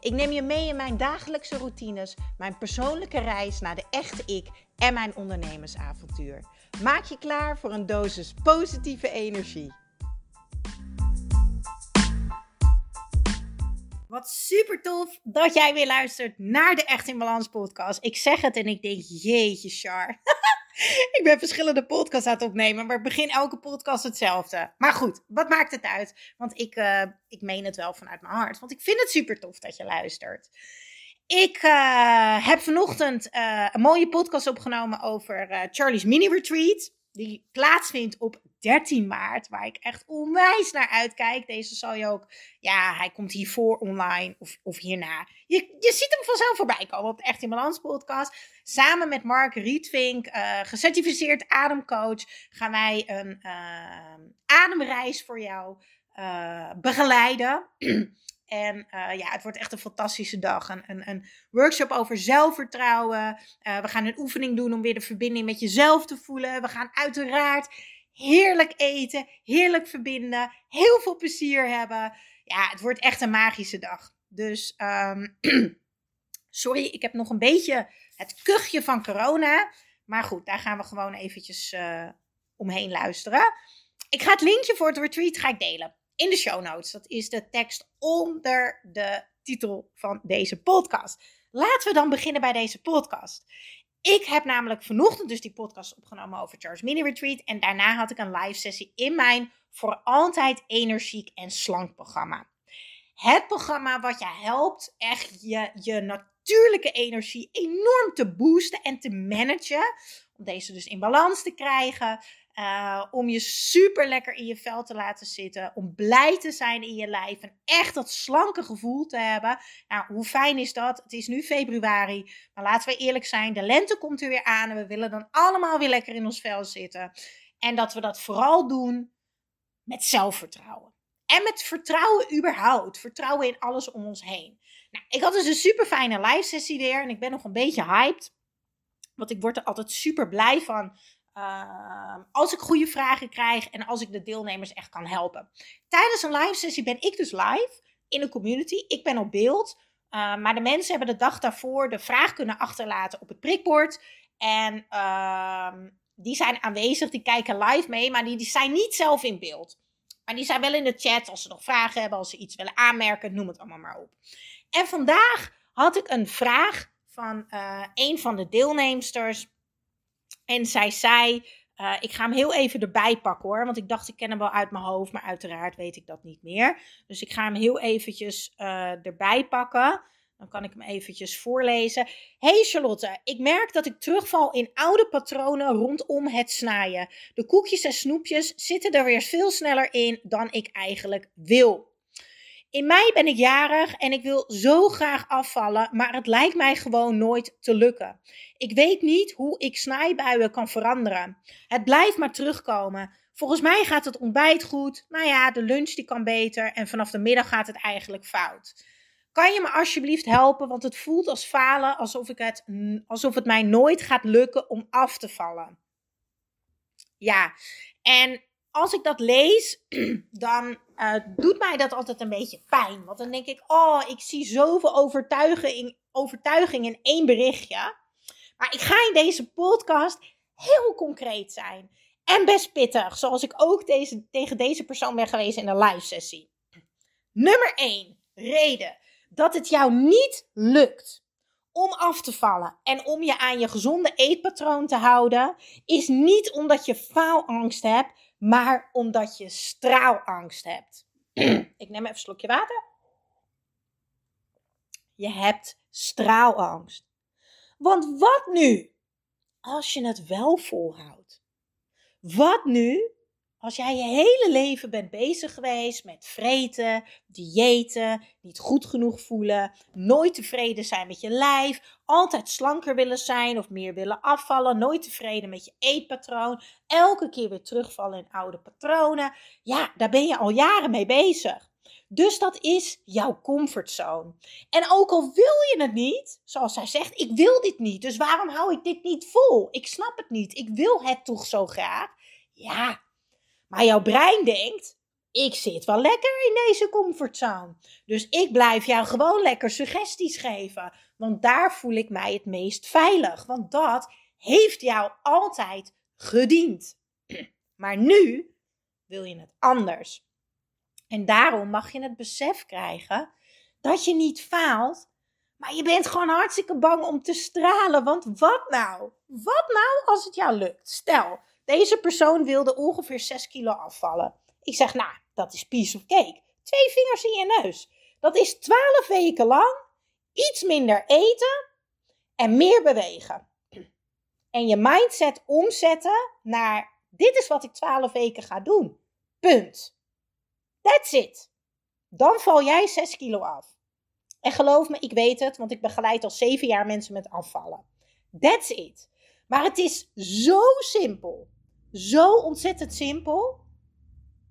Ik neem je mee in mijn dagelijkse routines, mijn persoonlijke reis naar de echte ik en mijn ondernemersavontuur. Maak je klaar voor een dosis positieve energie. Wat super tof dat jij weer luistert naar de Echt in Balans podcast. Ik zeg het en ik denk, jeetje Char. ik ben verschillende podcasts aan het opnemen, maar ik begin elke podcast hetzelfde. Maar goed, wat maakt het uit? Want ik, uh, ik meen het wel vanuit mijn hart. Want ik vind het super tof dat je luistert. Ik uh, heb vanochtend uh, een mooie podcast opgenomen over Charlie's Mini Retreat. Die plaatsvindt op 13 maart, waar ik echt onwijs naar uitkijk. Deze zal je ook, ja, hij komt hiervoor online of, of hierna. Je, je ziet hem vanzelf voorbij komen op de Echt in Balans podcast. Samen met Mark Rietvink, uh, gecertificeerd ademcoach, gaan wij een uh, ademreis voor jou uh, begeleiden. En uh, ja, het wordt echt een fantastische dag. Een, een, een workshop over zelfvertrouwen. Uh, we gaan een oefening doen om weer de verbinding met jezelf te voelen. We gaan uiteraard heerlijk eten, heerlijk verbinden, heel veel plezier hebben. Ja, het wordt echt een magische dag. Dus um, sorry, ik heb nog een beetje het kuchje van corona. Maar goed, daar gaan we gewoon eventjes uh, omheen luisteren. Ik ga het linkje voor het retreat ga ik delen in de show notes. Dat is de tekst onder de titel van deze podcast. Laten we dan beginnen bij deze podcast. Ik heb namelijk vanochtend dus die podcast opgenomen over Charles Mini Retreat. En daarna had ik een live sessie in mijn voor altijd energiek en slank programma. Het programma wat je helpt echt je, je natuurlijke energie enorm te boosten en te managen. Om deze dus in balans te krijgen. Uh, om je super lekker in je vel te laten zitten. Om blij te zijn in je lijf. En echt dat slanke gevoel te hebben. Nou, hoe fijn is dat? Het is nu februari. Maar laten we eerlijk zijn. De lente komt er weer aan. En we willen dan allemaal weer lekker in ons vel zitten. En dat we dat vooral doen met zelfvertrouwen. En met vertrouwen überhaupt. Vertrouwen in alles om ons heen. Nou, ik had dus een super fijne live sessie weer. En ik ben nog een beetje hyped. Want ik word er altijd super blij van uh, als ik goede vragen krijg en als ik de deelnemers echt kan helpen. Tijdens een live sessie ben ik dus live in een community. Ik ben op beeld. Uh, maar de mensen hebben de dag daarvoor de vraag kunnen achterlaten op het prikbord. En uh, die zijn aanwezig, die kijken live mee, maar die, die zijn niet zelf in beeld. Maar die zijn wel in de chat als ze nog vragen hebben, als ze iets willen aanmerken, noem het allemaal maar op. En vandaag had ik een vraag van uh, een van de deelnemsters. En zij zei, uh, ik ga hem heel even erbij pakken hoor. Want ik dacht, ik ken hem wel uit mijn hoofd, maar uiteraard weet ik dat niet meer. Dus ik ga hem heel eventjes uh, erbij pakken. Dan kan ik hem eventjes voorlezen. Hey Charlotte, ik merk dat ik terugval in oude patronen rondom het snijden. De koekjes en snoepjes zitten er weer veel sneller in dan ik eigenlijk wil. In mei ben ik jarig en ik wil zo graag afvallen, maar het lijkt mij gewoon nooit te lukken. Ik weet niet hoe ik snijbuien kan veranderen. Het blijft maar terugkomen. Volgens mij gaat het ontbijt goed. Nou ja, de lunch die kan beter en vanaf de middag gaat het eigenlijk fout. Kan je me alsjeblieft helpen, want het voelt als falen, alsof, ik het, alsof het mij nooit gaat lukken om af te vallen. Ja, en als ik dat lees, dan uh, doet mij dat altijd een beetje pijn. Want dan denk ik, oh, ik zie zoveel overtuiging, overtuiging in één berichtje. Maar ik ga in deze podcast heel concreet zijn. En best pittig, zoals ik ook deze, tegen deze persoon ben geweest in de live sessie. Nummer 1. Reden dat het jou niet lukt om af te vallen en om je aan je gezonde eetpatroon te houden, is niet omdat je faalangst hebt, maar omdat je straalangst hebt. Ik neem even een slokje water. Je hebt straalangst. Want wat nu als je het wel volhoudt? Wat nu als jij je hele leven bent bezig geweest met vreten, diëten, niet goed genoeg voelen, nooit tevreden zijn met je lijf, altijd slanker willen zijn of meer willen afvallen, nooit tevreden met je eetpatroon, elke keer weer terugvallen in oude patronen, ja, daar ben je al jaren mee bezig. Dus dat is jouw comfortzone. En ook al wil je het niet, zoals zij zegt, ik wil dit niet, dus waarom hou ik dit niet vol? Ik snap het niet, ik wil het toch zo graag. Ja, maar jouw brein denkt: ik zit wel lekker in deze comfortzone. Dus ik blijf jou gewoon lekker suggesties geven. Want daar voel ik mij het meest veilig. Want dat heeft jou altijd gediend. Maar nu wil je het anders. En daarom mag je het besef krijgen dat je niet faalt, maar je bent gewoon hartstikke bang om te stralen. Want wat nou? Wat nou als het jou lukt? Stel, deze persoon wilde ongeveer 6 kilo afvallen. Ik zeg, nou, dat is piece of cake. Twee vingers in je neus. Dat is 12 weken lang iets minder eten en meer bewegen. En je mindset omzetten naar, dit is wat ik 12 weken ga doen. Punt. That's it. Dan val jij 6 kilo af. En geloof me, ik weet het, want ik begeleid al 7 jaar mensen met afvallen. That's it. Maar het is zo simpel. Zo ontzettend simpel,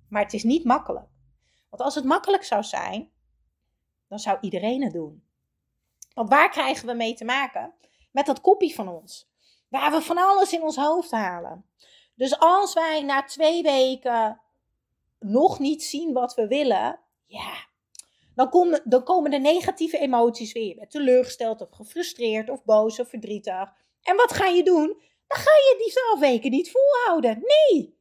maar het is niet makkelijk. Want als het makkelijk zou zijn, dan zou iedereen het doen. Want waar krijgen we mee te maken? Met dat kopie van ons. Waar we van alles in ons hoofd halen. Dus als wij na twee weken nog niet zien wat we willen, ja, dan, komen, de negatieve emoties weer. Je teleurgesteld of gefrustreerd of boos of verdrietig. En wat ga je doen? Dan ga je die weken niet volhouden. Nee.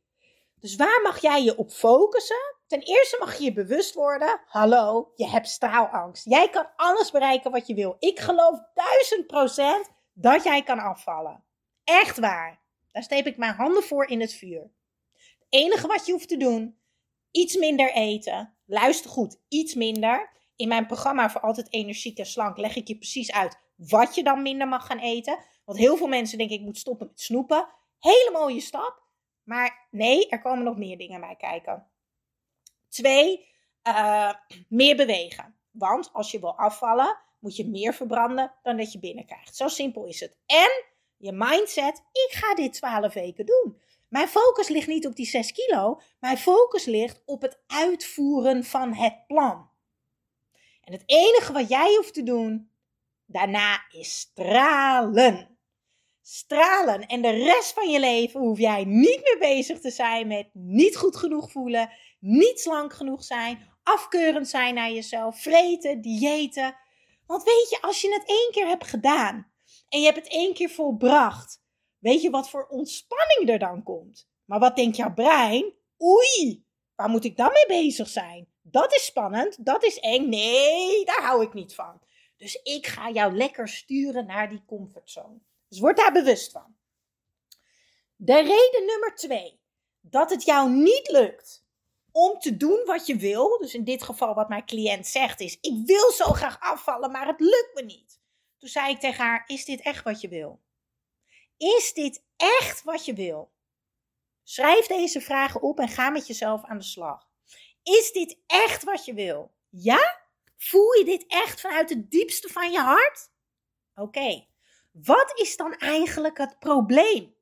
Dus waar mag jij je op focussen? Ten eerste mag je je bewust worden: hallo, je hebt straalangst. Jij kan alles bereiken wat je wil. Ik geloof duizend procent dat jij kan afvallen. Echt waar. Daar steep ik mijn handen voor in het vuur. Het enige wat je hoeft te doen: iets minder eten. Luister goed, iets minder. In mijn programma voor altijd energiek en slank leg ik je precies uit wat je dan minder mag gaan eten. Want heel veel mensen denken ik moet stoppen met snoepen. Hele mooie stap. Maar nee, er komen nog meer dingen bij kijken. Twee, uh, meer bewegen. Want als je wil afvallen, moet je meer verbranden dan dat je binnenkrijgt. Zo simpel is het. En je mindset, ik ga dit 12 weken doen. Mijn focus ligt niet op die 6 kilo. Mijn focus ligt op het uitvoeren van het plan. En het enige wat jij hoeft te doen daarna is stralen stralen. En de rest van je leven hoef jij niet meer bezig te zijn met niet goed genoeg voelen, niet slank genoeg zijn, afkeurend zijn naar jezelf, vreten, diëten. Want weet je, als je het één keer hebt gedaan en je hebt het één keer volbracht, weet je wat voor ontspanning er dan komt? Maar wat denkt jouw brein? Oei, waar moet ik dan mee bezig zijn? Dat is spannend, dat is eng. Nee, daar hou ik niet van. Dus ik ga jou lekker sturen naar die comfortzone. Dus word daar bewust van. De reden nummer twee, dat het jou niet lukt om te doen wat je wil, dus in dit geval wat mijn cliënt zegt is, ik wil zo graag afvallen, maar het lukt me niet. Toen zei ik tegen haar, is dit echt wat je wil? Is dit echt wat je wil? Schrijf deze vragen op en ga met jezelf aan de slag. Is dit echt wat je wil? Ja? Voel je dit echt vanuit het diepste van je hart? Oké, wat is dan eigenlijk het probleem?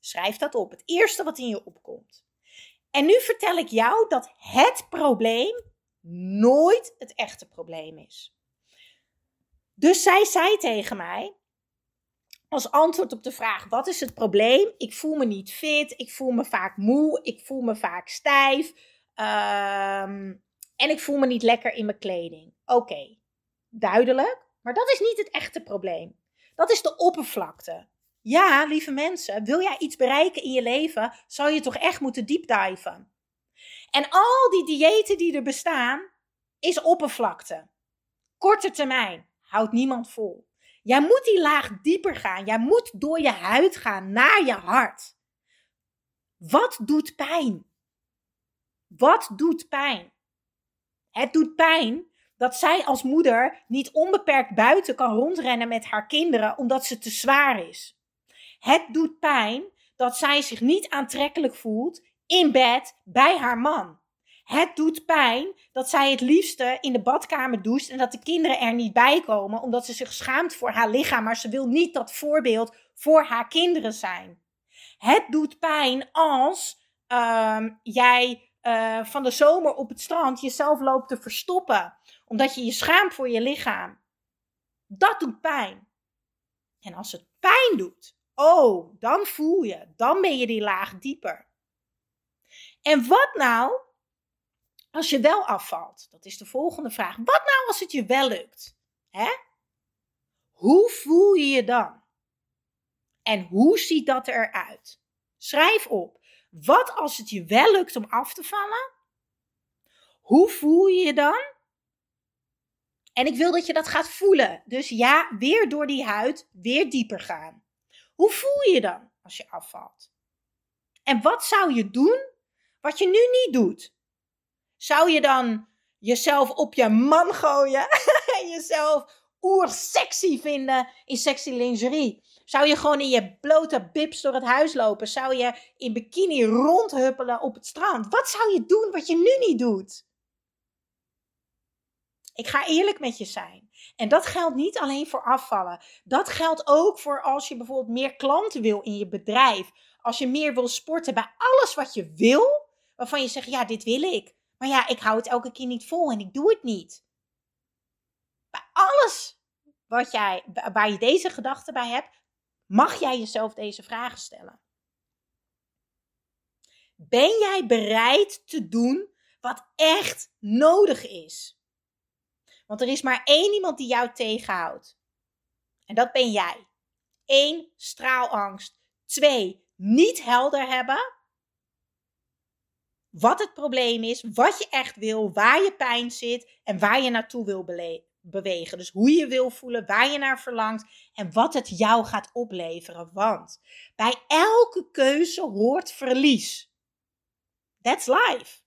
Schrijf dat op, het eerste wat in je opkomt. En nu vertel ik jou dat het probleem nooit het echte probleem is. Dus zij zei tegen mij, als antwoord op de vraag: wat is het probleem? Ik voel me niet fit, ik voel me vaak moe, ik voel me vaak stijf ehm, en ik voel me niet lekker in mijn kleding. Oké, duidelijk. Maar dat is niet het echte probleem. Dat is de oppervlakte. Ja, lieve mensen, wil jij iets bereiken in je leven, zou je toch echt moeten deepdiven. En al die diëten die er bestaan, is oppervlakte. Korte termijn, houdt niemand vol. Jij moet die laag dieper gaan. Jij moet door je huid gaan naar je hart. Wat doet pijn? Wat doet pijn? Het doet pijn dat zij als moeder niet onbeperkt buiten kan rondrennen met haar kinderen omdat ze te zwaar is. Het doet pijn dat zij zich niet aantrekkelijk voelt in bed bij haar man. Het doet pijn dat zij het liefste in de badkamer doucht en dat de kinderen er niet bij komen omdat ze zich schaamt voor haar lichaam, maar ze wil niet dat voorbeeld voor haar kinderen zijn. Het doet pijn als uh, jij uh, van de zomer op het strand jezelf loopt te verstoppen omdat je je schaamt voor je lichaam. Dat doet pijn. En als het pijn doet, oh, dan voel je, dan ben je die laag dieper. En wat nou als je wel afvalt? Dat is de volgende vraag. Wat nou als het je wel lukt? Hè? Hoe voel je je dan? En hoe ziet dat eruit? Schrijf op. Wat als het je wel lukt om af te vallen? Hoe voel je je dan? En ik wil dat je dat gaat voelen. Dus ja, weer door die huid, weer dieper gaan. Hoe voel je je dan als je afvalt? En wat zou je doen wat je nu niet doet? Zou je dan jezelf op je man gooien en jezelf oersexy vinden in sexy lingerie? Zou je gewoon in je blote bips door het huis lopen? Zou je in bikini rondhuppelen op het strand? Wat zou je doen wat je nu niet doet? Ik ga eerlijk met je zijn. En dat geldt niet alleen voor afvallen. Dat geldt ook voor als je bijvoorbeeld meer klanten wil in je bedrijf. Als je meer wil sporten bij alles wat je wil, waarvan je zegt: ja, dit wil ik. Maar ja, ik hou het elke keer niet vol en ik doe het niet. Bij alles wat jij, waar je deze gedachten bij hebt, mag jij jezelf deze vragen stellen. Ben jij bereid te doen wat echt nodig is? Want er is maar één iemand die jou tegenhoudt. En dat ben jij. Eén, straalangst. Twee, niet helder hebben. Wat het probleem is, wat je echt wil, waar je pijn zit en waar je naartoe wil bewegen. Dus hoe je wil voelen, waar je naar verlangt en wat het jou gaat opleveren. Want bij elke keuze hoort verlies. That's life.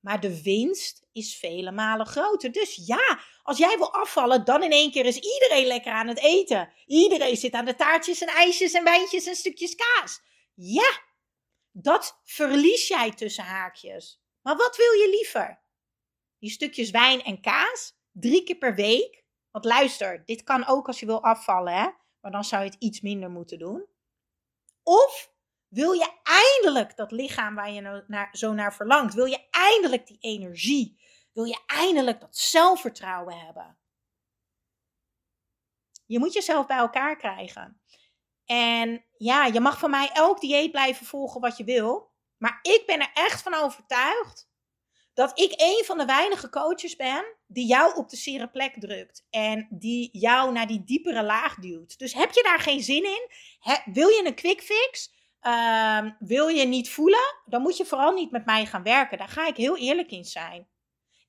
Maar de winst is vele malen groter. Dus ja, als jij wil afvallen, dan in één keer is iedereen lekker aan het eten. Iedereen zit aan de taartjes en ijsjes en wijntjes en stukjes kaas. Ja, dat verlies jij tussen haakjes. Maar wat wil je liever? Die stukjes wijn en kaas, drie keer per week. Want luister, dit kan ook als je wil afvallen, hè? Maar dan zou je het iets minder moeten doen. Of wil je eindelijk dat lichaam waar je nou naar, zo naar verlangt? Wil je eindelijk die energie? Wil je eindelijk dat zelfvertrouwen hebben? Je moet jezelf bij elkaar krijgen. En ja, je mag van mij elk dieet blijven volgen wat je wil. Maar ik ben er echt van overtuigd dat ik een van de weinige coaches ben die jou op de zere plek drukt. En die jou naar die diepere laag duwt. Dus heb je daar geen zin in? wil je een quick fix? Ehm, wil je niet voelen, dan moet je vooral niet met mij gaan werken. Daar ga ik heel eerlijk in zijn.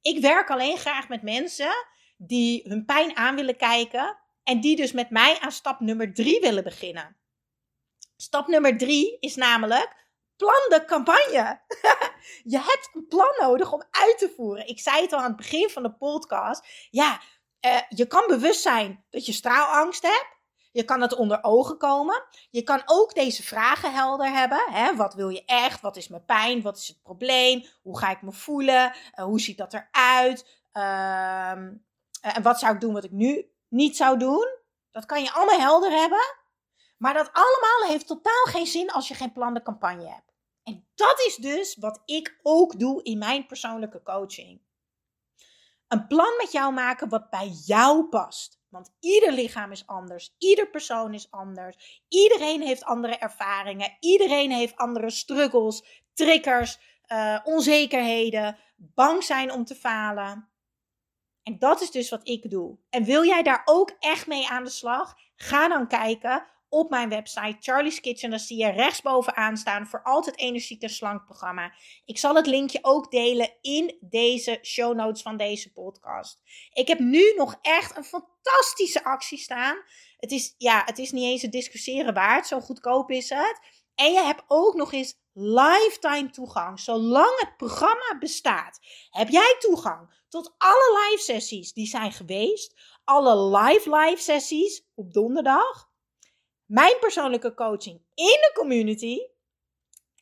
Ik werk alleen graag met mensen die hun pijn aan willen kijken en die dus met mij aan stap nummer drie willen beginnen. Stap nummer drie is namelijk plan de campagne. je hebt een plan nodig om uit te voeren. Ik zei het al aan het begin van de podcast. Ja, uh, je kan bewust zijn dat je straalangst hebt. Je kan het onder ogen komen. Je kan ook deze vragen helder hebben. Hè? Wat wil je echt? Wat is mijn pijn? Wat is het probleem? Hoe ga ik me voelen? Uh, hoe ziet dat eruit? Uh, en wat zou ik doen wat ik nu niet zou doen? Dat kan je allemaal helder hebben. Maar dat allemaal heeft totaal geen zin als je geen plan de campagne hebt. En dat is dus wat ik ook doe in mijn persoonlijke coaching. Een plan met jou maken wat bij jou past. Want ieder lichaam is anders, ieder persoon is anders, iedereen heeft andere ervaringen, iedereen heeft andere struggles, triggers, uh, onzekerheden, bang zijn om te falen. En dat is dus wat ik doe. En wil jij daar ook echt mee aan de slag? Ga dan kijken op mijn website Charlie's Kitchen. Dan zie je rechtsbovenaan staan voor altijd energiek en slank programma. Ik zal het linkje ook delen in deze show notes van deze podcast. Ik heb nu nog echt een fantastische actie staan. Het is, ja, het is niet eens het discussiëren waard. Zo goedkoop is het. En je hebt ook nog eens lifetime toegang. Zolang het programma bestaat, heb jij toegang tot alle live sessies die zijn geweest. Alle live live sessies op donderdag mijn persoonlijke coaching in de community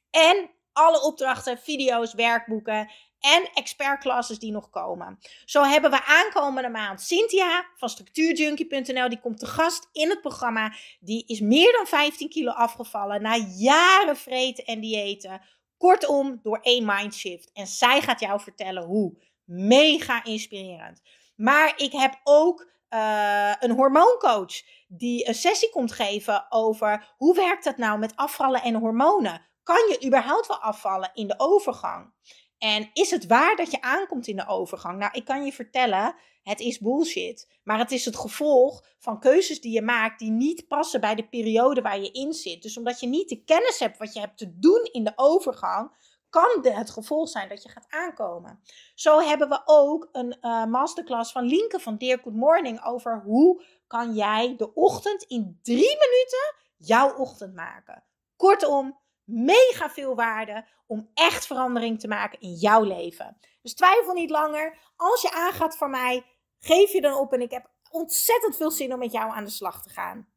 en alle opdrachten, video's, werkboeken en expertclasses die nog komen. Zo hebben we aankomende maand Cynthia van structuurjunkie.nl. Die komt te gast in het programma. Die is meer dan 15 kilo afgevallen na jaren vreten en diëten. Kortom, door één mindshift. En zij gaat jou vertellen hoe. Mega inspirerend. Maar ik heb ook uh, een hormooncoach die een sessie komt geven over hoe werkt dat nou met afvallen en hormonen. Kan je überhaupt wel afvallen in de overgang? En is het waar dat je aankomt in de overgang? Nou, ik kan je vertellen, het is bullshit. Maar het is het gevolg van keuzes die je maakt die niet passen bij de periode waar je in zit. Dus omdat je niet de kennis hebt wat je hebt te doen in de overgang, kan het gevolg zijn dat je gaat aankomen. Zo hebben we ook een uh, masterclass van Linke van Dear Good Morning over hoe kan jij de ochtend in drie minuten jouw ochtend maken. Kortom, mega veel waarde om echt verandering te maken in jouw leven. Dus twijfel niet langer. Als je aangaat voor mij, geef je dan op en ik heb ontzettend veel zin om met jou aan de slag te gaan.